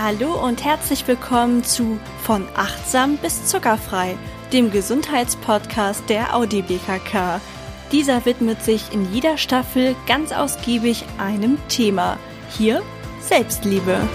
Hallo und herzlich willkommen zu Von achtsam bis zuckerfrei, dem Gesundheitspodcast der Audi BKK. Dieser widmet sich in jeder Staffel ganz ausgiebig einem Thema. Hier Selbstliebe.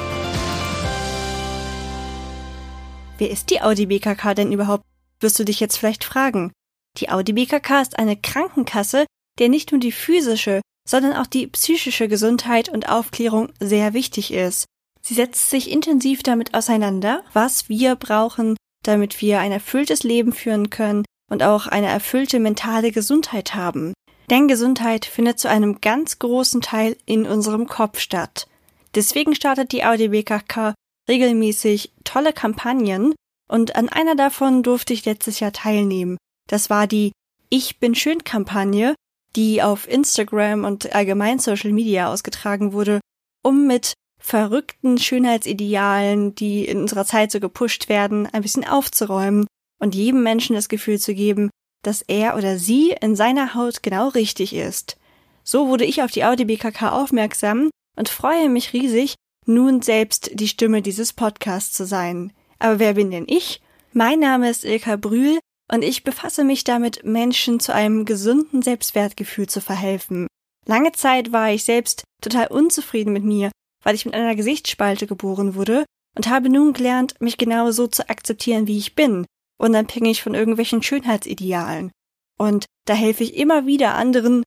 Wer ist die Audi BKK denn überhaupt? Wirst du dich jetzt vielleicht fragen. Die Audi BKK ist eine Krankenkasse, der nicht nur die physische, sondern auch die psychische Gesundheit und Aufklärung sehr wichtig ist. Sie setzt sich intensiv damit auseinander, was wir brauchen, damit wir ein erfülltes Leben führen können und auch eine erfüllte mentale Gesundheit haben. Denn Gesundheit findet zu einem ganz großen Teil in unserem Kopf statt. Deswegen startet die AudioBKK regelmäßig tolle Kampagnen und an einer davon durfte ich letztes Jahr teilnehmen. Das war die Ich bin schön Kampagne, die auf Instagram und allgemein Social Media ausgetragen wurde, um mit verrückten Schönheitsidealen, die in unserer Zeit so gepusht werden, ein bisschen aufzuräumen und jedem Menschen das Gefühl zu geben, dass er oder sie in seiner Haut genau richtig ist. So wurde ich auf die Audi BKK aufmerksam und freue mich riesig, nun selbst die Stimme dieses Podcasts zu sein. Aber wer bin denn ich? Mein Name ist Ilka Brühl und ich befasse mich damit, Menschen zu einem gesunden Selbstwertgefühl zu verhelfen. Lange Zeit war ich selbst total unzufrieden mit mir weil ich mit einer Gesichtsspalte geboren wurde und habe nun gelernt, mich genau so zu akzeptieren, wie ich bin, unabhängig von irgendwelchen Schönheitsidealen. Und da helfe ich immer wieder anderen,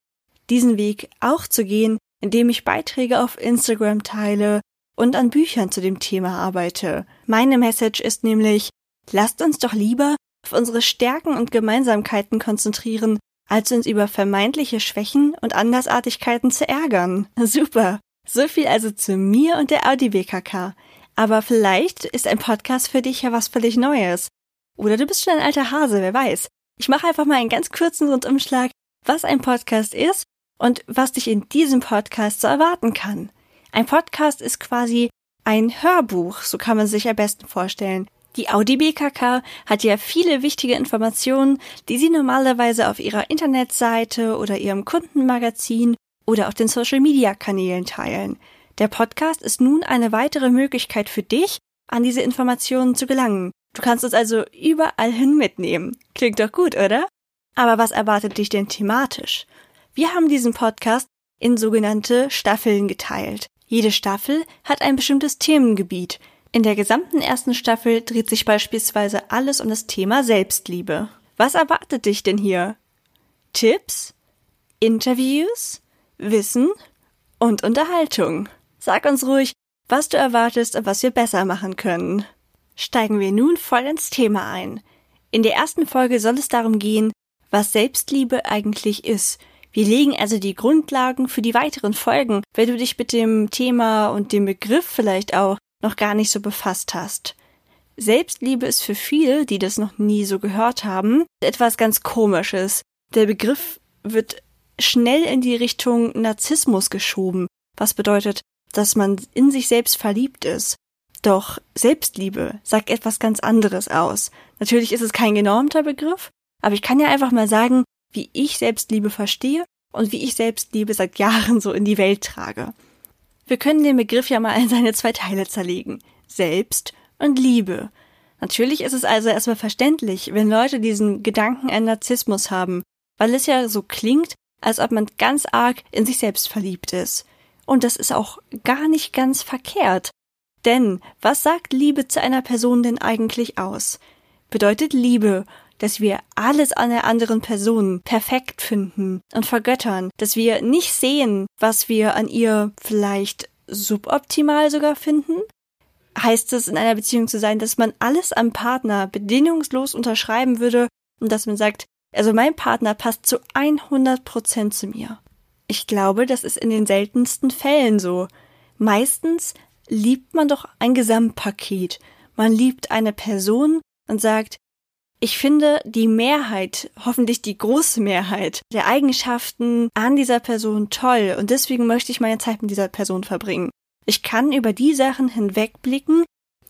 diesen Weg auch zu gehen, indem ich Beiträge auf Instagram teile und an Büchern zu dem Thema arbeite. Meine Message ist nämlich, lasst uns doch lieber auf unsere Stärken und Gemeinsamkeiten konzentrieren, als uns über vermeintliche Schwächen und Andersartigkeiten zu ärgern. Super. So viel also zu mir und der Audi BKK. Aber vielleicht ist ein Podcast für dich ja was völlig Neues. Oder du bist schon ein alter Hase, wer weiß. Ich mache einfach mal einen ganz kurzen Rundumschlag, was ein Podcast ist und was dich in diesem Podcast so erwarten kann. Ein Podcast ist quasi ein Hörbuch, so kann man sich am besten vorstellen. Die Audi BKK hat ja viele wichtige Informationen, die sie normalerweise auf ihrer Internetseite oder ihrem Kundenmagazin oder auf den Social-Media-Kanälen teilen. Der Podcast ist nun eine weitere Möglichkeit für dich, an diese Informationen zu gelangen. Du kannst uns also überall hin mitnehmen. Klingt doch gut, oder? Aber was erwartet dich denn thematisch? Wir haben diesen Podcast in sogenannte Staffeln geteilt. Jede Staffel hat ein bestimmtes Themengebiet. In der gesamten ersten Staffel dreht sich beispielsweise alles um das Thema Selbstliebe. Was erwartet dich denn hier? Tipps? Interviews? Wissen und Unterhaltung. Sag uns ruhig, was du erwartest und was wir besser machen können. Steigen wir nun voll ins Thema ein. In der ersten Folge soll es darum gehen, was Selbstliebe eigentlich ist. Wir legen also die Grundlagen für die weiteren Folgen, wenn du dich mit dem Thema und dem Begriff vielleicht auch noch gar nicht so befasst hast. Selbstliebe ist für viele, die das noch nie so gehört haben, etwas ganz Komisches. Der Begriff wird schnell in die Richtung Narzissmus geschoben, was bedeutet, dass man in sich selbst verliebt ist. Doch Selbstliebe sagt etwas ganz anderes aus. Natürlich ist es kein genormter Begriff, aber ich kann ja einfach mal sagen, wie ich Selbstliebe verstehe und wie ich Selbstliebe seit Jahren so in die Welt trage. Wir können den Begriff ja mal in seine zwei Teile zerlegen. Selbst und Liebe. Natürlich ist es also erstmal verständlich, wenn Leute diesen Gedanken an Narzissmus haben, weil es ja so klingt, als ob man ganz arg in sich selbst verliebt ist. Und das ist auch gar nicht ganz verkehrt. Denn was sagt Liebe zu einer Person denn eigentlich aus? Bedeutet Liebe, dass wir alles an der anderen Person perfekt finden und vergöttern, dass wir nicht sehen, was wir an ihr vielleicht suboptimal sogar finden? Heißt es in einer Beziehung zu sein, dass man alles am Partner bedingungslos unterschreiben würde und dass man sagt, also mein Partner passt zu 100 Prozent zu mir. Ich glaube, das ist in den seltensten Fällen so. Meistens liebt man doch ein Gesamtpaket. Man liebt eine Person und sagt, ich finde die Mehrheit, hoffentlich die große Mehrheit der Eigenschaften an dieser Person toll und deswegen möchte ich meine Zeit mit dieser Person verbringen. Ich kann über die Sachen hinwegblicken,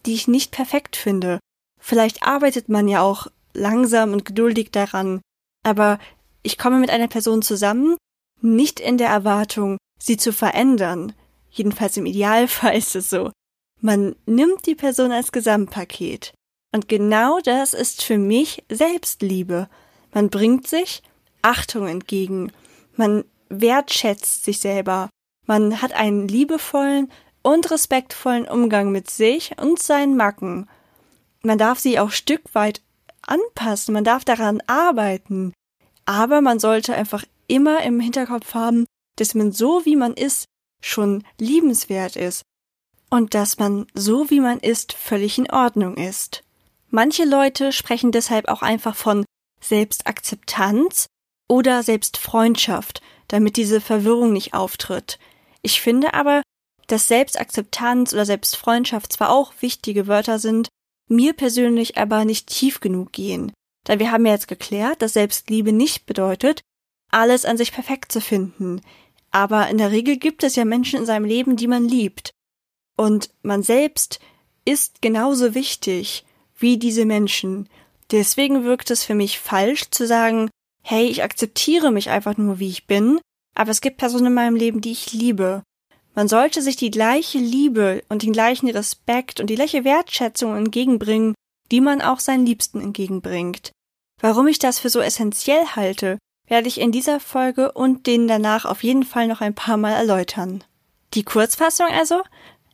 die ich nicht perfekt finde. Vielleicht arbeitet man ja auch langsam und geduldig daran, aber ich komme mit einer Person zusammen, nicht in der Erwartung, sie zu verändern. Jedenfalls im Idealfall ist es so. Man nimmt die Person als Gesamtpaket. Und genau das ist für mich Selbstliebe. Man bringt sich Achtung entgegen. Man wertschätzt sich selber. Man hat einen liebevollen und respektvollen Umgang mit sich und seinen Macken. Man darf sie auch Stück weit anpassen, man darf daran arbeiten. Aber man sollte einfach immer im Hinterkopf haben, dass man so wie man ist schon liebenswert ist und dass man so wie man ist völlig in Ordnung ist. Manche Leute sprechen deshalb auch einfach von Selbstakzeptanz oder Selbstfreundschaft, damit diese Verwirrung nicht auftritt. Ich finde aber, dass Selbstakzeptanz oder Selbstfreundschaft zwar auch wichtige Wörter sind, mir persönlich aber nicht tief genug gehen. Da wir haben ja jetzt geklärt, dass Selbstliebe nicht bedeutet, alles an sich perfekt zu finden. Aber in der Regel gibt es ja Menschen in seinem Leben, die man liebt. Und man selbst ist genauso wichtig wie diese Menschen. Deswegen wirkt es für mich falsch zu sagen, hey, ich akzeptiere mich einfach nur, wie ich bin, aber es gibt Personen in meinem Leben, die ich liebe. Man sollte sich die gleiche Liebe und den gleichen Respekt und die gleiche Wertschätzung entgegenbringen, die man auch seinen Liebsten entgegenbringt. Warum ich das für so essentiell halte, werde ich in dieser Folge und denen danach auf jeden Fall noch ein paar Mal erläutern. Die Kurzfassung also?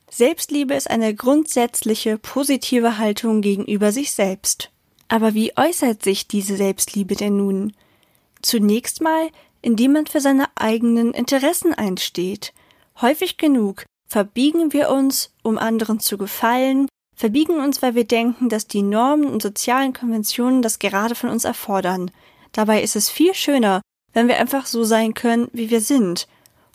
Selbstliebe ist eine grundsätzliche positive Haltung gegenüber sich selbst. Aber wie äußert sich diese Selbstliebe denn nun? Zunächst mal, indem man für seine eigenen Interessen einsteht. Häufig genug verbiegen wir uns, um anderen zu gefallen, verbiegen uns, weil wir denken, dass die Normen und sozialen Konventionen das gerade von uns erfordern. Dabei ist es viel schöner, wenn wir einfach so sein können, wie wir sind.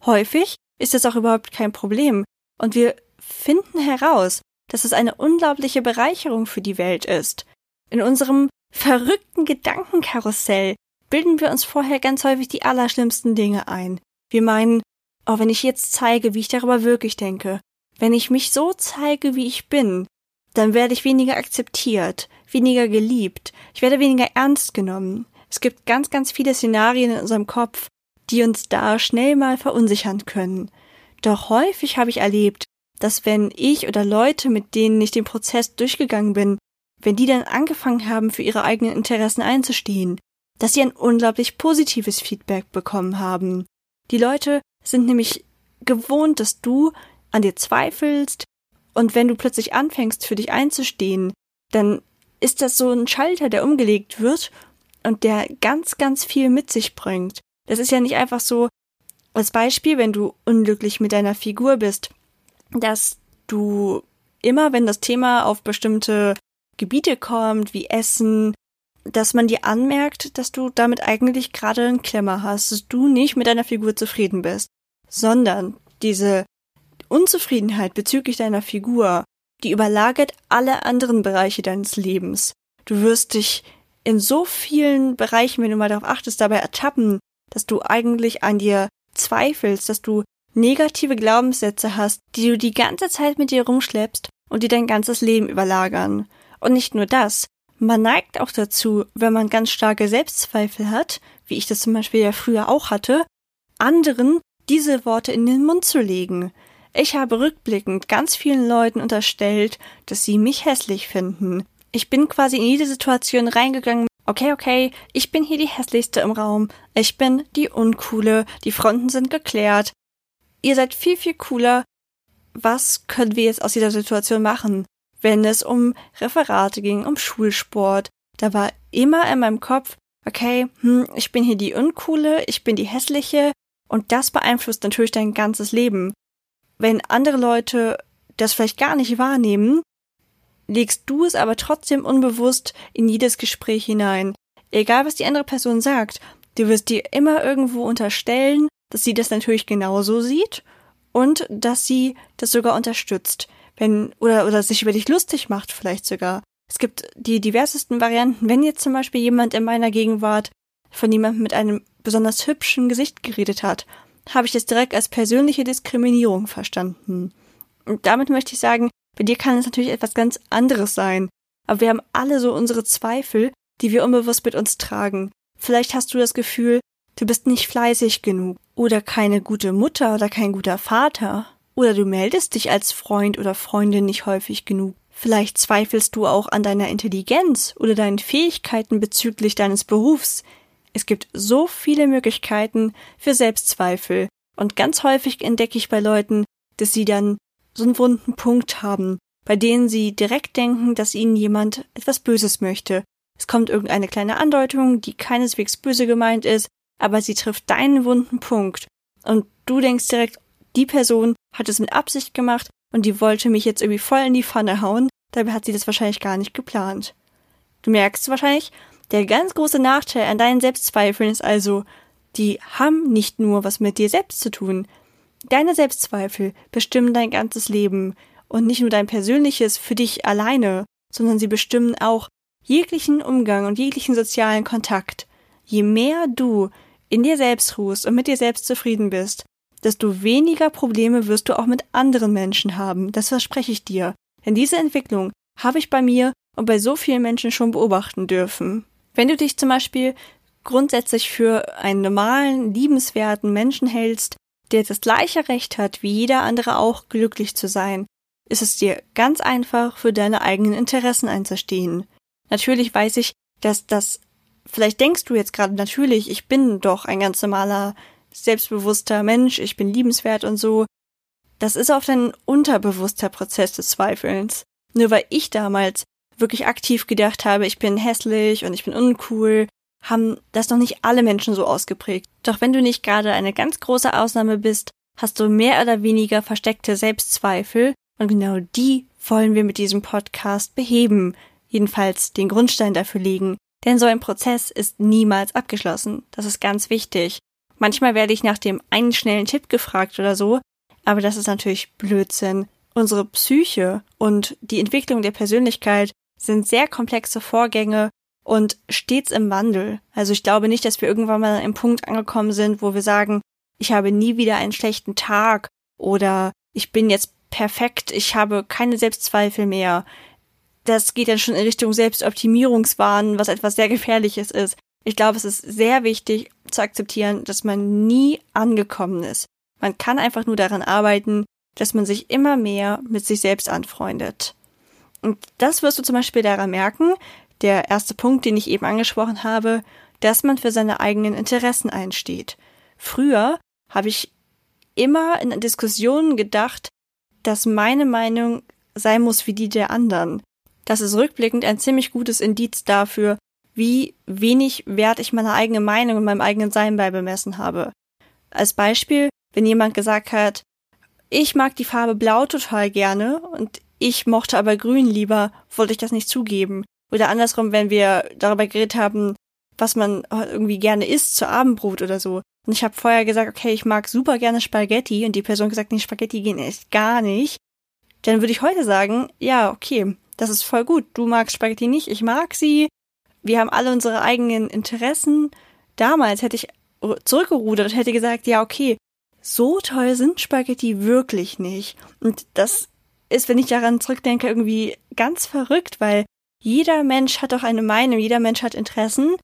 Häufig ist das auch überhaupt kein Problem, und wir finden heraus, dass es eine unglaubliche Bereicherung für die Welt ist. In unserem verrückten Gedankenkarussell bilden wir uns vorher ganz häufig die allerschlimmsten Dinge ein. Wir meinen, oh, wenn ich jetzt zeige, wie ich darüber wirklich denke, wenn ich mich so zeige, wie ich bin, dann werde ich weniger akzeptiert, weniger geliebt, ich werde weniger ernst genommen. Es gibt ganz, ganz viele Szenarien in unserem Kopf, die uns da schnell mal verunsichern können. Doch häufig habe ich erlebt, dass wenn ich oder Leute, mit denen ich den Prozess durchgegangen bin, wenn die dann angefangen haben, für ihre eigenen Interessen einzustehen, dass sie ein unglaublich positives Feedback bekommen haben. Die Leute sind nämlich gewohnt, dass du an dir zweifelst, und wenn du plötzlich anfängst, für dich einzustehen, dann ist das so ein Schalter, der umgelegt wird und der ganz, ganz viel mit sich bringt. Das ist ja nicht einfach so, als Beispiel, wenn du unglücklich mit deiner Figur bist, dass du immer, wenn das Thema auf bestimmte Gebiete kommt, wie Essen, dass man dir anmerkt, dass du damit eigentlich gerade einen Klemmer hast, dass du nicht mit deiner Figur zufrieden bist, sondern diese Unzufriedenheit bezüglich deiner Figur, die überlagert alle anderen Bereiche deines Lebens. Du wirst dich in so vielen Bereichen, wenn du mal darauf achtest, dabei ertappen, dass du eigentlich an dir zweifelst, dass du negative Glaubenssätze hast, die du die ganze Zeit mit dir rumschleppst und die dein ganzes Leben überlagern. Und nicht nur das, man neigt auch dazu, wenn man ganz starke Selbstzweifel hat, wie ich das zum Beispiel ja früher auch hatte, anderen diese Worte in den Mund zu legen. Ich habe rückblickend ganz vielen Leuten unterstellt, dass sie mich hässlich finden. Ich bin quasi in jede Situation reingegangen. Okay, okay, ich bin hier die hässlichste im Raum. Ich bin die Uncoole. Die Fronten sind geklärt ihr seid viel, viel cooler. Was können wir jetzt aus dieser Situation machen? Wenn es um Referate ging, um Schulsport, da war immer in meinem Kopf, okay, hm, ich bin hier die Uncoole, ich bin die Hässliche und das beeinflusst natürlich dein ganzes Leben. Wenn andere Leute das vielleicht gar nicht wahrnehmen, legst du es aber trotzdem unbewusst in jedes Gespräch hinein. Egal was die andere Person sagt, du wirst dir immer irgendwo unterstellen, dass sie das natürlich genauso sieht und dass sie das sogar unterstützt. Wenn, oder, oder sich über dich lustig macht, vielleicht sogar. Es gibt die diversesten Varianten. Wenn jetzt zum Beispiel jemand in meiner Gegenwart von jemandem mit einem besonders hübschen Gesicht geredet hat, habe ich das direkt als persönliche Diskriminierung verstanden. Und damit möchte ich sagen, bei dir kann es natürlich etwas ganz anderes sein. Aber wir haben alle so unsere Zweifel, die wir unbewusst mit uns tragen. Vielleicht hast du das Gefühl, du bist nicht fleißig genug oder keine gute Mutter oder kein guter Vater. Oder du meldest dich als Freund oder Freundin nicht häufig genug. Vielleicht zweifelst du auch an deiner Intelligenz oder deinen Fähigkeiten bezüglich deines Berufs. Es gibt so viele Möglichkeiten für Selbstzweifel und ganz häufig entdecke ich bei Leuten, dass sie dann so einen wunden Punkt haben, bei denen sie direkt denken, dass ihnen jemand etwas Böses möchte. Es kommt irgendeine kleine Andeutung, die keineswegs böse gemeint ist, aber sie trifft deinen wunden Punkt. Und du denkst direkt, die Person hat es mit Absicht gemacht und die wollte mich jetzt irgendwie voll in die Pfanne hauen, dabei hat sie das wahrscheinlich gar nicht geplant. Du merkst wahrscheinlich, der ganz große Nachteil an deinen Selbstzweifeln ist also, die haben nicht nur was mit dir selbst zu tun. Deine Selbstzweifel bestimmen dein ganzes Leben und nicht nur dein persönliches für dich alleine, sondern sie bestimmen auch jeglichen Umgang und jeglichen sozialen Kontakt. Je mehr du in dir selbst ruhst und mit dir selbst zufrieden bist, desto weniger Probleme wirst du auch mit anderen Menschen haben. Das verspreche ich dir. Denn diese Entwicklung habe ich bei mir und bei so vielen Menschen schon beobachten dürfen. Wenn du dich zum Beispiel grundsätzlich für einen normalen, liebenswerten Menschen hältst, der das gleiche Recht hat wie jeder andere auch, glücklich zu sein, ist es dir ganz einfach, für deine eigenen Interessen einzustehen. Natürlich weiß ich, dass das, vielleicht denkst du jetzt gerade natürlich, ich bin doch ein ganz normaler, selbstbewusster Mensch, ich bin liebenswert und so. Das ist oft ein unterbewusster Prozess des Zweifelns. Nur weil ich damals wirklich aktiv gedacht habe, ich bin hässlich und ich bin uncool, haben das noch nicht alle Menschen so ausgeprägt. Doch wenn du nicht gerade eine ganz große Ausnahme bist, hast du mehr oder weniger versteckte Selbstzweifel und genau die wollen wir mit diesem Podcast beheben, jedenfalls den Grundstein dafür legen. Denn so ein Prozess ist niemals abgeschlossen. Das ist ganz wichtig. Manchmal werde ich nach dem einen schnellen Tipp gefragt oder so, aber das ist natürlich Blödsinn. Unsere Psyche und die Entwicklung der Persönlichkeit sind sehr komplexe Vorgänge und stets im Wandel. Also ich glaube nicht, dass wir irgendwann mal an einem Punkt angekommen sind, wo wir sagen, ich habe nie wieder einen schlechten Tag oder ich bin jetzt perfekt, ich habe keine Selbstzweifel mehr. Das geht dann schon in Richtung Selbstoptimierungswahn, was etwas sehr Gefährliches ist. Ich glaube, es ist sehr wichtig zu akzeptieren, dass man nie angekommen ist. Man kann einfach nur daran arbeiten, dass man sich immer mehr mit sich selbst anfreundet. Und das wirst du zum Beispiel daran merken, der erste Punkt, den ich eben angesprochen habe, dass man für seine eigenen Interessen einsteht. Früher habe ich immer in Diskussionen gedacht, dass meine Meinung sein muss wie die der anderen. Das ist rückblickend ein ziemlich gutes Indiz dafür, wie wenig Wert ich meiner eigenen Meinung und meinem eigenen Sein beibemessen habe. Als Beispiel, wenn jemand gesagt hat, ich mag die Farbe Blau total gerne und ich mochte aber Grün lieber, wollte ich das nicht zugeben. Oder andersrum, wenn wir darüber geredet haben, was man irgendwie gerne isst zu Abendbrot oder so. Und ich habe vorher gesagt, okay, ich mag super gerne Spaghetti und die Person gesagt, nee, Spaghetti gehen echt gar nicht. Dann würde ich heute sagen, ja, okay, das ist voll gut. Du magst Spaghetti nicht, ich mag sie. Wir haben alle unsere eigenen Interessen. Damals hätte ich zurückgerudert und hätte gesagt, ja, okay, so toll sind Spaghetti wirklich nicht. Und das ist, wenn ich daran zurückdenke, irgendwie ganz verrückt, weil jeder Mensch hat doch eine Meinung, jeder Mensch hat Interessen.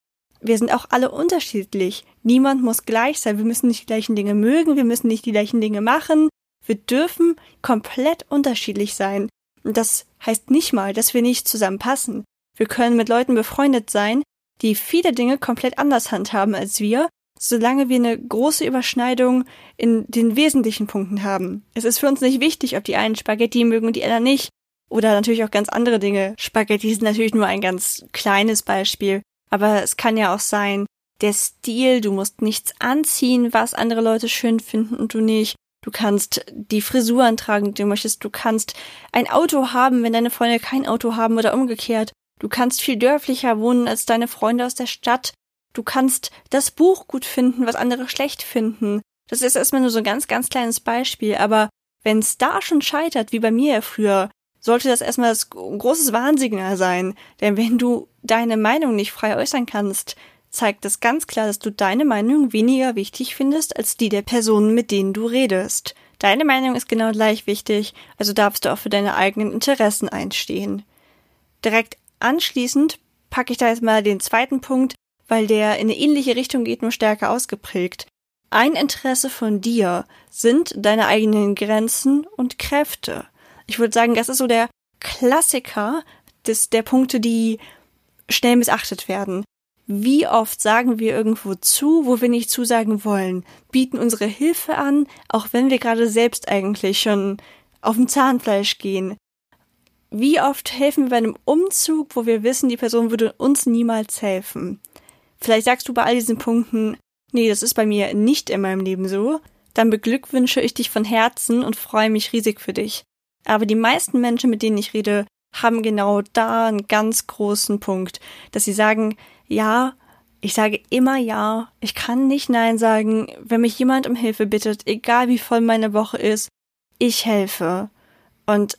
Wir sind auch alle unterschiedlich. Niemand muss gleich sein. Wir müssen nicht die gleichen Dinge mögen, wir müssen nicht die gleichen Dinge machen. Wir dürfen komplett unterschiedlich sein. Und das heißt nicht mal, dass wir nicht zusammenpassen. Wir können mit Leuten befreundet sein, die viele Dinge komplett anders handhaben als wir, solange wir eine große Überschneidung in den wesentlichen Punkten haben. Es ist für uns nicht wichtig, ob die einen Spaghetti mögen und die anderen nicht. Oder natürlich auch ganz andere Dinge. Spaghetti sind natürlich nur ein ganz kleines Beispiel. Aber es kann ja auch sein, der Stil, du musst nichts anziehen, was andere Leute schön finden und du nicht. Du kannst die Frisuren tragen, die du möchtest. Du kannst ein Auto haben, wenn deine Freunde kein Auto haben oder umgekehrt. Du kannst viel dörflicher wohnen als deine Freunde aus der Stadt. Du kannst das Buch gut finden, was andere schlecht finden. Das ist erstmal nur so ein ganz, ganz kleines Beispiel, aber wenn es da schon scheitert, wie bei mir früher, sollte das erstmal das großes Warnsignal sein. Denn wenn du deine Meinung nicht frei äußern kannst, zeigt das ganz klar, dass du deine Meinung weniger wichtig findest als die der Personen, mit denen du redest. Deine Meinung ist genau gleich wichtig, also darfst du auch für deine eigenen Interessen einstehen. Direkt anschließend packe ich da jetzt mal den zweiten Punkt, weil der in eine ähnliche Richtung geht, nur stärker ausgeprägt. ein Interesse von dir sind deine eigenen Grenzen und Kräfte. Ich würde sagen, das ist so der Klassiker des, der Punkte, die schnell missachtet werden. Wie oft sagen wir irgendwo zu, wo wir nicht zusagen wollen, bieten unsere Hilfe an, auch wenn wir gerade selbst eigentlich schon auf dem Zahnfleisch gehen. Wie oft helfen wir bei einem Umzug, wo wir wissen, die Person würde uns niemals helfen. Vielleicht sagst du bei all diesen Punkten, nee, das ist bei mir nicht in meinem Leben so. Dann beglückwünsche ich dich von Herzen und freue mich riesig für dich. Aber die meisten Menschen, mit denen ich rede, haben genau da einen ganz großen Punkt, dass sie sagen, ja, ich sage immer ja, ich kann nicht nein sagen, wenn mich jemand um Hilfe bittet, egal wie voll meine Woche ist, ich helfe. Und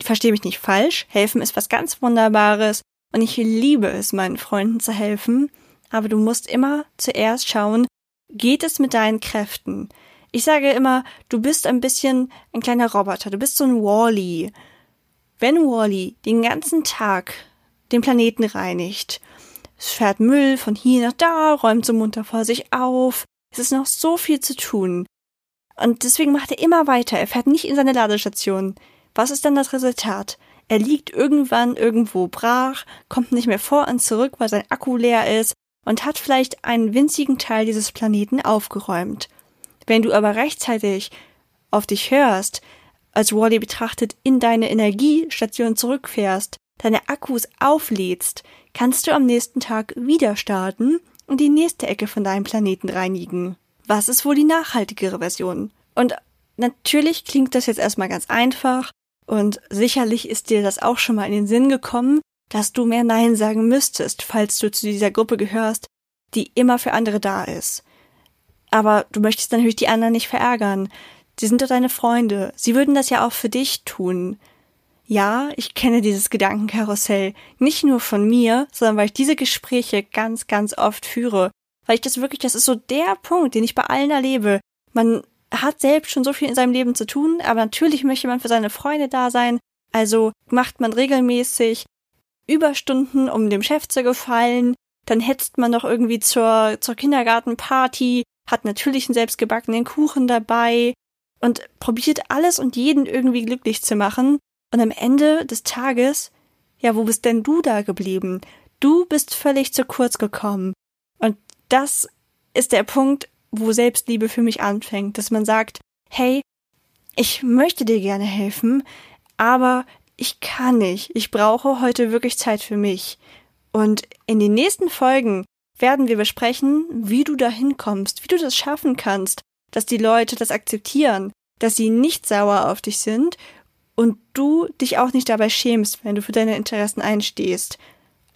verstehe mich nicht falsch, helfen ist was ganz Wunderbares und ich liebe es, meinen Freunden zu helfen, aber du musst immer zuerst schauen, geht es mit deinen Kräften? Ich sage immer, du bist ein bisschen ein kleiner Roboter, du bist so ein Wally. -E. Wenn Wally den ganzen Tag den Planeten reinigt, es fährt Müll von hier nach da, räumt so munter vor sich auf, es ist noch so viel zu tun. Und deswegen macht er immer weiter, er fährt nicht in seine Ladestation. Was ist dann das Resultat? Er liegt irgendwann irgendwo brach, kommt nicht mehr vor und zurück, weil sein Akku leer ist und hat vielleicht einen winzigen Teil dieses Planeten aufgeräumt. Wenn du aber rechtzeitig auf dich hörst, als Wally betrachtet, in deine Energiestation zurückfährst, deine Akkus auflädst, kannst du am nächsten Tag wieder starten und die nächste Ecke von deinem Planeten reinigen. Was ist wohl die nachhaltigere Version? Und natürlich klingt das jetzt erstmal ganz einfach und sicherlich ist dir das auch schon mal in den Sinn gekommen, dass du mehr Nein sagen müsstest, falls du zu dieser Gruppe gehörst, die immer für andere da ist. Aber du möchtest natürlich die anderen nicht verärgern. Sie sind doch deine Freunde. Sie würden das ja auch für dich tun. Ja, ich kenne dieses Gedankenkarussell nicht nur von mir, sondern weil ich diese Gespräche ganz, ganz oft führe. Weil ich das wirklich, das ist so der Punkt, den ich bei allen erlebe. Man hat selbst schon so viel in seinem Leben zu tun, aber natürlich möchte man für seine Freunde da sein. Also macht man regelmäßig Überstunden, um dem Chef zu gefallen. Dann hetzt man noch irgendwie zur, zur Kindergartenparty, hat natürlich einen selbstgebackenen Kuchen dabei, und probiert alles und jeden irgendwie glücklich zu machen. Und am Ende des Tages, ja, wo bist denn du da geblieben? Du bist völlig zu kurz gekommen. Und das ist der Punkt, wo Selbstliebe für mich anfängt, dass man sagt, hey, ich möchte dir gerne helfen, aber ich kann nicht. Ich brauche heute wirklich Zeit für mich. Und in den nächsten Folgen werden wir besprechen, wie du dahin kommst, wie du das schaffen kannst, dass die Leute das akzeptieren, dass sie nicht sauer auf dich sind und du dich auch nicht dabei schämst, wenn du für deine Interessen einstehst.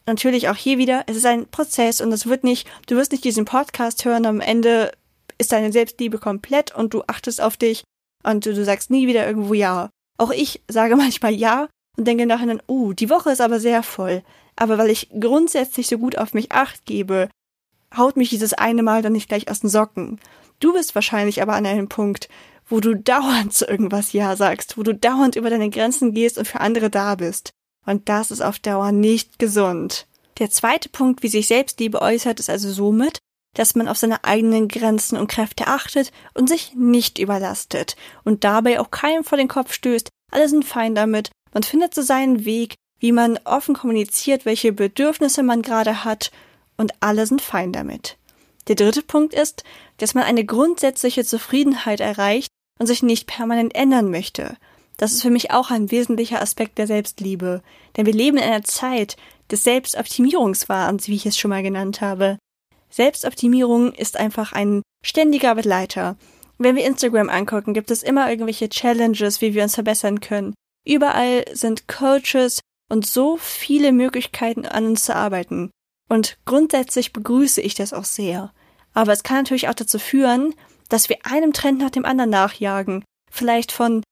Natürlich auch hier wieder, es ist ein Prozess und es wird nicht, du wirst nicht diesen Podcast hören, am Ende ist deine Selbstliebe komplett und du achtest auf dich und du, du sagst nie wieder irgendwo ja. Auch ich sage manchmal ja und denke nachher dann, uh, die Woche ist aber sehr voll. Aber weil ich grundsätzlich so gut auf mich acht gebe, haut mich dieses eine Mal dann nicht gleich aus den Socken. Du bist wahrscheinlich aber an einem Punkt, wo du dauernd zu irgendwas Ja sagst, wo du dauernd über deine Grenzen gehst und für andere da bist. Und das ist auf Dauer nicht gesund. Der zweite Punkt, wie sich Selbstliebe äußert, ist also somit, dass man auf seine eigenen Grenzen und Kräfte achtet und sich nicht überlastet und dabei auch keinem vor den Kopf stößt. Alle sind fein damit. Man findet so seinen Weg, wie man offen kommuniziert, welche Bedürfnisse man gerade hat und alle sind fein damit. Der dritte Punkt ist, dass man eine grundsätzliche Zufriedenheit erreicht und sich nicht permanent ändern möchte. Das ist für mich auch ein wesentlicher Aspekt der Selbstliebe, denn wir leben in einer Zeit des Selbstoptimierungswahns, wie ich es schon mal genannt habe. Selbstoptimierung ist einfach ein ständiger Begleiter. Wenn wir Instagram angucken, gibt es immer irgendwelche Challenges, wie wir uns verbessern können. Überall sind Coaches und so viele Möglichkeiten an uns zu arbeiten. Und grundsätzlich begrüße ich das auch sehr. Aber es kann natürlich auch dazu führen, dass wir einem Trend nach dem anderen nachjagen. Vielleicht von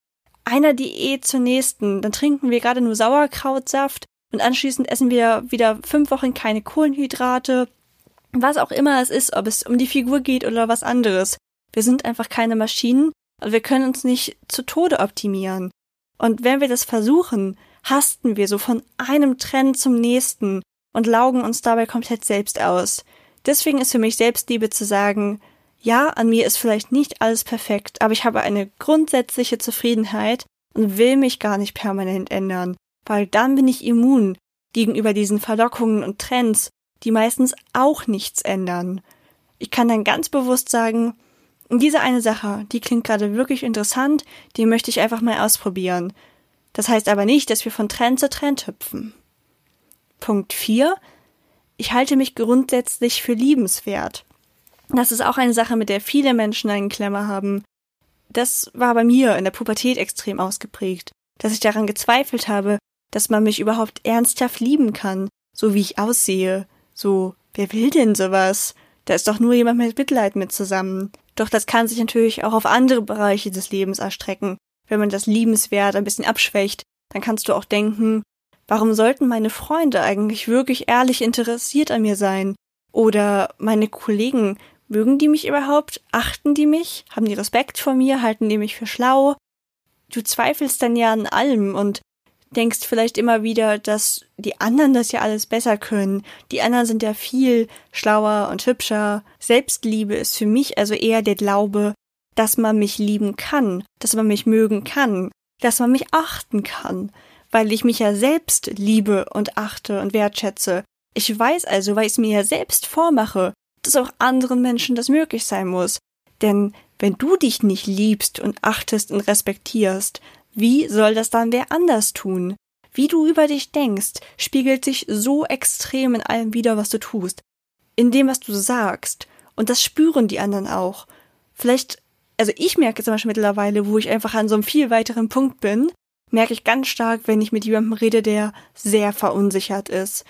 einer Diät zur nächsten. Dann trinken wir gerade nur Sauerkrautsaft und anschließend essen wir wieder fünf Wochen keine Kohlenhydrate. Was auch immer es ist, ob es um die Figur geht oder was anderes. Wir sind einfach keine Maschinen und wir können uns nicht zu Tode optimieren. Und wenn wir das versuchen, hasten wir so von einem Trend zum nächsten und laugen uns dabei komplett selbst aus. Deswegen ist für mich Selbstliebe zu sagen, ja, an mir ist vielleicht nicht alles perfekt, aber ich habe eine grundsätzliche Zufriedenheit und will mich gar nicht permanent ändern, weil dann bin ich immun gegenüber diesen Verlockungen und Trends, die meistens auch nichts ändern. Ich kann dann ganz bewusst sagen, diese eine Sache, die klingt gerade wirklich interessant, die möchte ich einfach mal ausprobieren. Das heißt aber nicht, dass wir von Trend zu Trend hüpfen. Punkt 4. Ich halte mich grundsätzlich für liebenswert. Das ist auch eine Sache, mit der viele Menschen einen Klemmer haben. Das war bei mir in der Pubertät extrem ausgeprägt, dass ich daran gezweifelt habe, dass man mich überhaupt ernsthaft lieben kann, so wie ich aussehe. So, wer will denn sowas? Da ist doch nur jemand mit Mitleid mit zusammen. Doch das kann sich natürlich auch auf andere Bereiche des Lebens erstrecken. Wenn man das Liebenswert ein bisschen abschwächt, dann kannst du auch denken, warum sollten meine Freunde eigentlich wirklich ehrlich interessiert an mir sein? Oder meine Kollegen, mögen die mich überhaupt? Achten die mich? Haben die Respekt vor mir? Halten die mich für schlau? Du zweifelst dann ja an allem und denkst vielleicht immer wieder, dass die anderen das ja alles besser können. Die anderen sind ja viel schlauer und hübscher. Selbstliebe ist für mich also eher der Glaube, dass man mich lieben kann, dass man mich mögen kann, dass man mich achten kann, weil ich mich ja selbst liebe und achte und wertschätze. Ich weiß also, weil ich es mir ja selbst vormache, dass auch anderen Menschen das möglich sein muss. Denn wenn du dich nicht liebst und achtest und respektierst, wie soll das dann wer anders tun? Wie du über dich denkst, spiegelt sich so extrem in allem wider, was du tust. In dem, was du sagst. Und das spüren die anderen auch. Vielleicht, also ich merke zum Beispiel mittlerweile, wo ich einfach an so einem viel weiteren Punkt bin, merke ich ganz stark, wenn ich mit jemandem rede, der sehr verunsichert ist.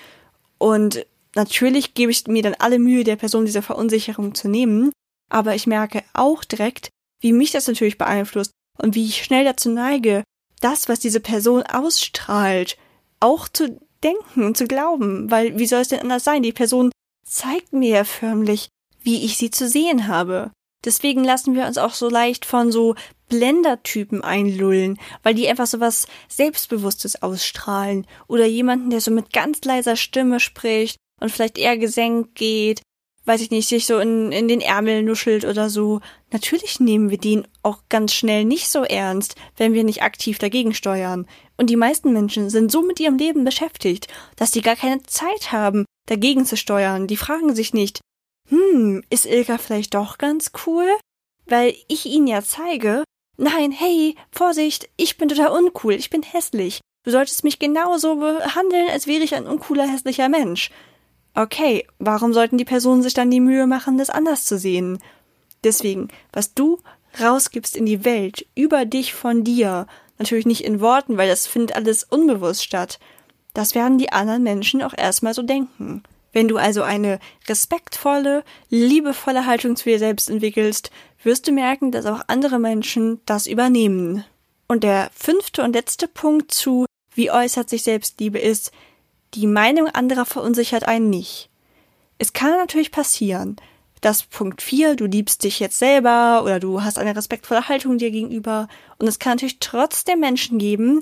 Und natürlich gebe ich mir dann alle Mühe, der Person diese Verunsicherung zu nehmen. Aber ich merke auch direkt, wie mich das natürlich beeinflusst und wie ich schnell dazu neige, das, was diese Person ausstrahlt, auch zu denken und zu glauben, weil wie soll es denn anders sein? Die Person zeigt mir ja förmlich, wie ich sie zu sehen habe. Deswegen lassen wir uns auch so leicht von so Blendertypen einlullen, weil die einfach so was Selbstbewusstes ausstrahlen oder jemanden, der so mit ganz leiser Stimme spricht und vielleicht eher gesenkt geht weiß ich nicht, sich so in, in den Ärmel nuschelt oder so. Natürlich nehmen wir den auch ganz schnell nicht so ernst, wenn wir nicht aktiv dagegen steuern. Und die meisten Menschen sind so mit ihrem Leben beschäftigt, dass die gar keine Zeit haben, dagegen zu steuern. Die fragen sich nicht, hm, ist Ilka vielleicht doch ganz cool? Weil ich ihnen ja zeige, nein, hey, Vorsicht, ich bin total uncool, ich bin hässlich. Du solltest mich genauso behandeln, als wäre ich ein uncooler, hässlicher Mensch. Okay, warum sollten die Personen sich dann die Mühe machen, das anders zu sehen? Deswegen, was du rausgibst in die Welt, über dich von dir, natürlich nicht in Worten, weil das findet alles unbewusst statt, das werden die anderen Menschen auch erstmal so denken. Wenn du also eine respektvolle, liebevolle Haltung zu dir selbst entwickelst, wirst du merken, dass auch andere Menschen das übernehmen. Und der fünfte und letzte Punkt zu, wie äußert sich Selbstliebe ist, die Meinung anderer verunsichert einen nicht. Es kann natürlich passieren, dass Punkt 4, du liebst dich jetzt selber oder du hast eine respektvolle Haltung dir gegenüber und es kann natürlich trotzdem Menschen geben,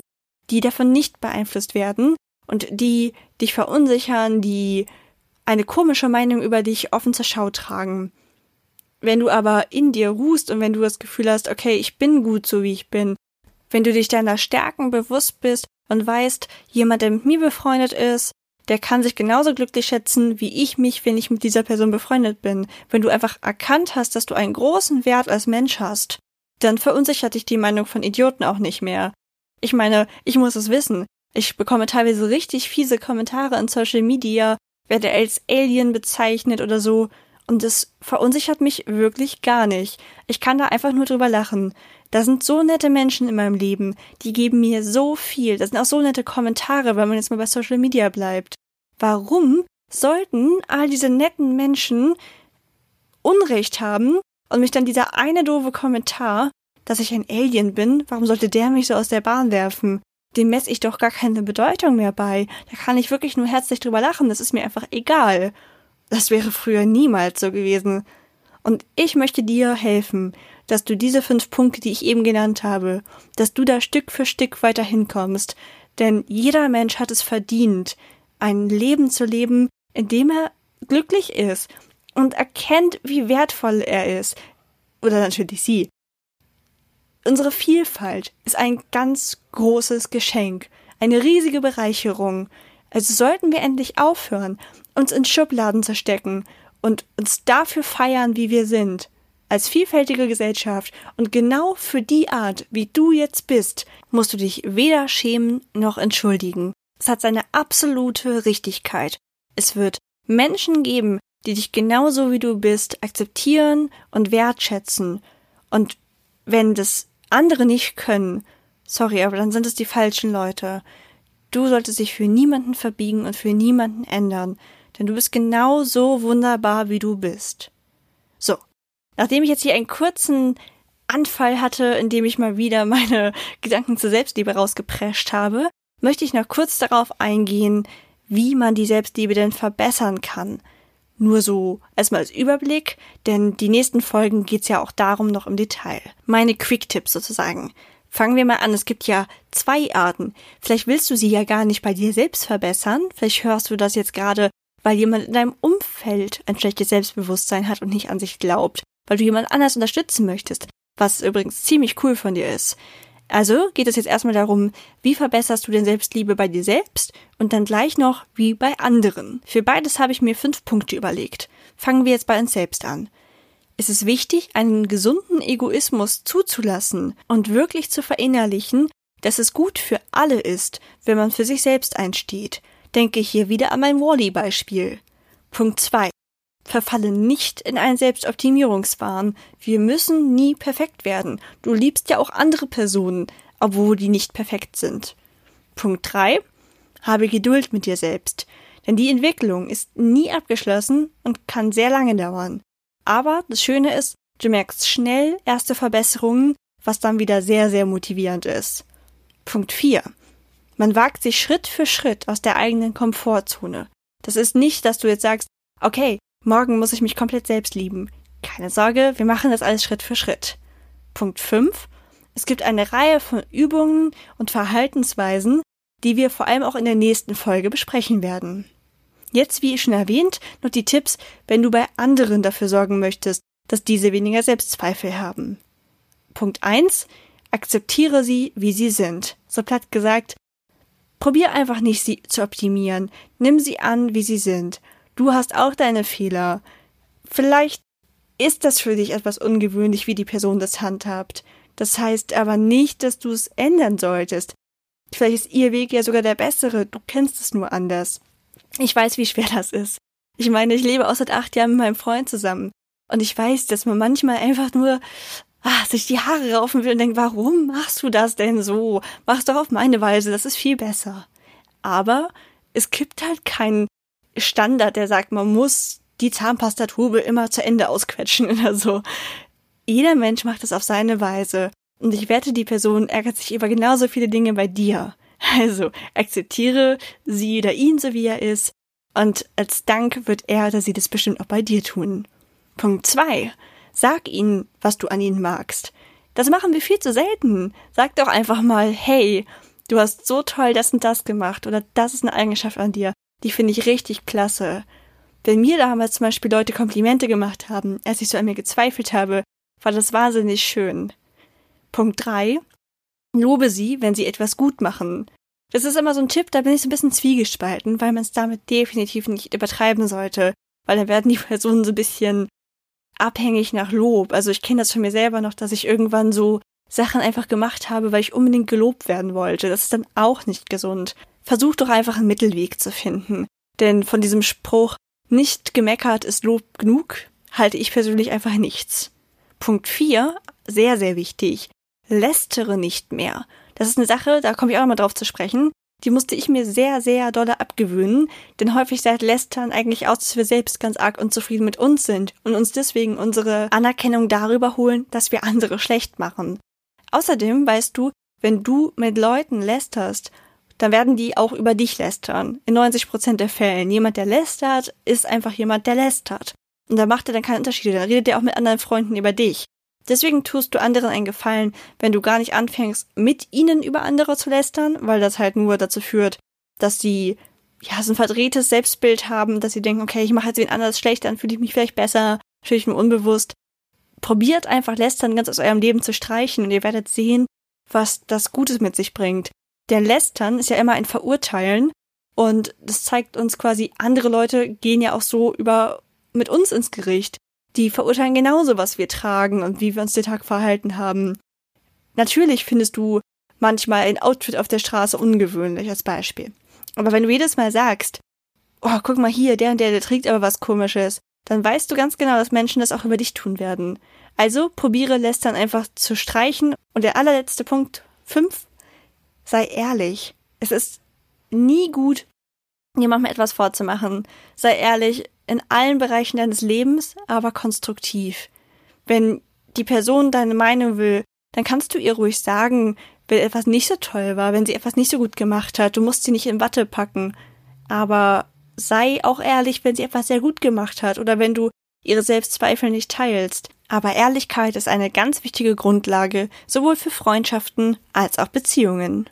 die davon nicht beeinflusst werden und die dich verunsichern, die eine komische Meinung über dich offen zur Schau tragen. Wenn du aber in dir ruhst und wenn du das Gefühl hast, okay, ich bin gut so wie ich bin, wenn du dich deiner Stärken bewusst bist und weißt, jemand, der mit mir befreundet ist, der kann sich genauso glücklich schätzen, wie ich mich, wenn ich mit dieser Person befreundet bin. Wenn du einfach erkannt hast, dass du einen großen Wert als Mensch hast, dann verunsichert dich die Meinung von Idioten auch nicht mehr. Ich meine, ich muss es wissen. Ich bekomme teilweise richtig fiese Kommentare in Social Media, werde als Alien bezeichnet oder so, und es verunsichert mich wirklich gar nicht. Ich kann da einfach nur drüber lachen. Da sind so nette Menschen in meinem Leben, die geben mir so viel. Da sind auch so nette Kommentare, wenn man jetzt mal bei Social Media bleibt. Warum sollten all diese netten Menschen Unrecht haben und mich dann dieser eine doofe Kommentar, dass ich ein Alien bin, warum sollte der mich so aus der Bahn werfen? Dem messe ich doch gar keine Bedeutung mehr bei. Da kann ich wirklich nur herzlich drüber lachen, das ist mir einfach egal. Das wäre früher niemals so gewesen. Und ich möchte dir helfen, dass du diese fünf Punkte, die ich eben genannt habe, dass du da Stück für Stück weiter hinkommst. Denn jeder Mensch hat es verdient, ein Leben zu leben, in dem er glücklich ist, und erkennt, wie wertvoll er ist. Oder natürlich sie. Unsere Vielfalt ist ein ganz großes Geschenk, eine riesige Bereicherung. Also sollten wir endlich aufhören, uns in Schubladen zu stecken und uns dafür feiern, wie wir sind. Als vielfältige Gesellschaft und genau für die Art, wie du jetzt bist, musst du dich weder schämen noch entschuldigen. Es hat seine absolute Richtigkeit. Es wird Menschen geben, die dich genauso wie du bist akzeptieren und wertschätzen. Und wenn das andere nicht können, sorry, aber dann sind es die falschen Leute. Du solltest dich für niemanden verbiegen und für niemanden ändern, denn du bist genau so wunderbar, wie du bist. Nachdem ich jetzt hier einen kurzen Anfall hatte, in dem ich mal wieder meine Gedanken zur Selbstliebe rausgeprescht habe, möchte ich noch kurz darauf eingehen, wie man die Selbstliebe denn verbessern kann. Nur so erstmal als Überblick, denn die nächsten Folgen geht's ja auch darum noch im Detail. Meine Quick-Tipps sozusagen. Fangen wir mal an. Es gibt ja zwei Arten. Vielleicht willst du sie ja gar nicht bei dir selbst verbessern. Vielleicht hörst du das jetzt gerade, weil jemand in deinem Umfeld ein schlechtes Selbstbewusstsein hat und nicht an sich glaubt. Weil du jemand anders unterstützen möchtest. Was übrigens ziemlich cool von dir ist. Also geht es jetzt erstmal darum, wie verbesserst du denn Selbstliebe bei dir selbst und dann gleich noch wie bei anderen. Für beides habe ich mir fünf Punkte überlegt. Fangen wir jetzt bei uns selbst an. Es ist wichtig, einen gesunden Egoismus zuzulassen und wirklich zu verinnerlichen, dass es gut für alle ist, wenn man für sich selbst einsteht. Denke hier wieder an mein Wally-Beispiel. Punkt 2. Verfalle nicht in einen Selbstoptimierungswahn. Wir müssen nie perfekt werden. Du liebst ja auch andere Personen, obwohl die nicht perfekt sind. Punkt 3. Habe Geduld mit dir selbst. Denn die Entwicklung ist nie abgeschlossen und kann sehr lange dauern. Aber das Schöne ist, du merkst schnell erste Verbesserungen, was dann wieder sehr, sehr motivierend ist. Punkt 4. Man wagt sich Schritt für Schritt aus der eigenen Komfortzone. Das ist nicht, dass du jetzt sagst, okay, Morgen muss ich mich komplett selbst lieben. Keine Sorge, wir machen das alles Schritt für Schritt. Punkt 5. Es gibt eine Reihe von Übungen und Verhaltensweisen, die wir vor allem auch in der nächsten Folge besprechen werden. Jetzt, wie schon erwähnt, noch die Tipps, wenn du bei anderen dafür sorgen möchtest, dass diese weniger Selbstzweifel haben. Punkt 1. Akzeptiere sie, wie sie sind. So platt gesagt, probier einfach nicht, sie zu optimieren. Nimm sie an, wie sie sind. Du hast auch deine Fehler. Vielleicht ist das für dich etwas ungewöhnlich, wie die Person das handhabt. Das heißt aber nicht, dass du es ändern solltest. Vielleicht ist ihr Weg ja sogar der bessere, du kennst es nur anders. Ich weiß, wie schwer das ist. Ich meine, ich lebe auch seit acht Jahren mit meinem Freund zusammen. Und ich weiß, dass man manchmal einfach nur ah, sich die Haare raufen will und denkt, warum machst du das denn so? Mach's doch auf meine Weise, das ist viel besser. Aber es gibt halt keinen Standard, der sagt, man muss die Zahnpastatube immer zu Ende ausquetschen oder so. Jeder Mensch macht es auf seine Weise. Und ich wette, die Person ärgert sich über genauso viele Dinge bei dir. Also akzeptiere sie oder ihn so wie er ist. Und als Dank wird er oder sie das bestimmt auch bei dir tun. Punkt zwei: Sag ihnen, was du an ihnen magst. Das machen wir viel zu selten. Sag doch einfach mal, hey, du hast so toll das und das gemacht oder das ist eine Eigenschaft an dir die finde ich richtig klasse. Wenn mir damals zum Beispiel Leute Komplimente gemacht haben, als ich so an mir gezweifelt habe, war das wahnsinnig schön. Punkt drei: Lobe sie, wenn sie etwas gut machen. Das ist immer so ein Tipp, da bin ich so ein bisschen zwiegespalten, weil man es damit definitiv nicht übertreiben sollte, weil dann werden die Personen so ein bisschen abhängig nach Lob. Also ich kenne das von mir selber noch, dass ich irgendwann so Sachen einfach gemacht habe, weil ich unbedingt gelobt werden wollte. Das ist dann auch nicht gesund versuch doch einfach einen Mittelweg zu finden. Denn von diesem Spruch, nicht gemeckert ist Lob genug, halte ich persönlich einfach nichts. Punkt 4, sehr, sehr wichtig. Lästere nicht mehr. Das ist eine Sache, da komme ich auch nochmal drauf zu sprechen. Die musste ich mir sehr, sehr dolle abgewöhnen, denn häufig sagt Lästern eigentlich aus, dass wir selbst ganz arg unzufrieden mit uns sind und uns deswegen unsere Anerkennung darüber holen, dass wir andere schlecht machen. Außerdem weißt du, wenn du mit Leuten lästerst dann werden die auch über dich lästern. In 90 Prozent der Fällen. Jemand, der lästert, ist einfach jemand, der lästert. Und da macht er dann keine Unterschiede. Dann redet er auch mit anderen Freunden über dich. Deswegen tust du anderen einen Gefallen, wenn du gar nicht anfängst, mit ihnen über andere zu lästern, weil das halt nur dazu führt, dass sie ja, so ein verdrehtes Selbstbild haben, dass sie denken, okay, ich mache jetzt wen anders schlecht, dann fühle ich mich vielleicht besser, fühle ich mir unbewusst. Probiert einfach Lästern ganz aus eurem Leben zu streichen und ihr werdet sehen, was das Gutes mit sich bringt. Der Lästern ist ja immer ein Verurteilen und das zeigt uns quasi, andere Leute gehen ja auch so über mit uns ins Gericht. Die verurteilen genauso, was wir tragen und wie wir uns den Tag verhalten haben. Natürlich findest du manchmal ein Outfit auf der Straße ungewöhnlich als Beispiel. Aber wenn du jedes Mal sagst, oh, guck mal hier, der und der, der trägt aber was komisches, dann weißt du ganz genau, dass Menschen das auch über dich tun werden. Also probiere Lästern einfach zu streichen. Und der allerletzte Punkt, fünf, sei ehrlich. Es ist nie gut, jemandem etwas vorzumachen. Sei ehrlich in allen Bereichen deines Lebens, aber konstruktiv. Wenn die Person deine Meinung will, dann kannst du ihr ruhig sagen, wenn etwas nicht so toll war, wenn sie etwas nicht so gut gemacht hat. Du musst sie nicht in Watte packen. Aber sei auch ehrlich, wenn sie etwas sehr gut gemacht hat oder wenn du ihre Selbstzweifel nicht teilst. Aber Ehrlichkeit ist eine ganz wichtige Grundlage, sowohl für Freundschaften als auch Beziehungen.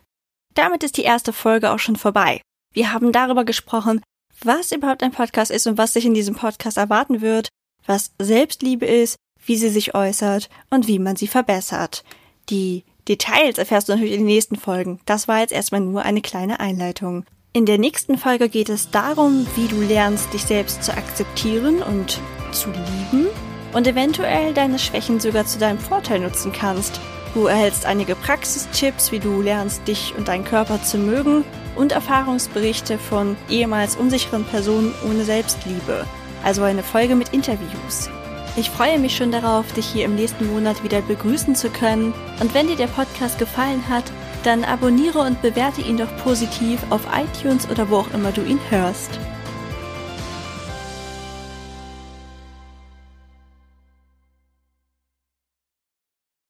Damit ist die erste Folge auch schon vorbei. Wir haben darüber gesprochen, was überhaupt ein Podcast ist und was sich in diesem Podcast erwarten wird, was Selbstliebe ist, wie sie sich äußert und wie man sie verbessert. Die Details erfährst du natürlich in den nächsten Folgen. Das war jetzt erstmal nur eine kleine Einleitung. In der nächsten Folge geht es darum, wie du lernst, dich selbst zu akzeptieren und zu lieben und eventuell deine Schwächen sogar zu deinem Vorteil nutzen kannst. Du erhältst einige Praxistipps, wie du lernst, dich und deinen Körper zu mögen und Erfahrungsberichte von ehemals unsicheren Personen ohne Selbstliebe. Also eine Folge mit Interviews. Ich freue mich schon darauf, dich hier im nächsten Monat wieder begrüßen zu können. Und wenn dir der Podcast gefallen hat, dann abonniere und bewerte ihn doch positiv auf iTunes oder wo auch immer du ihn hörst.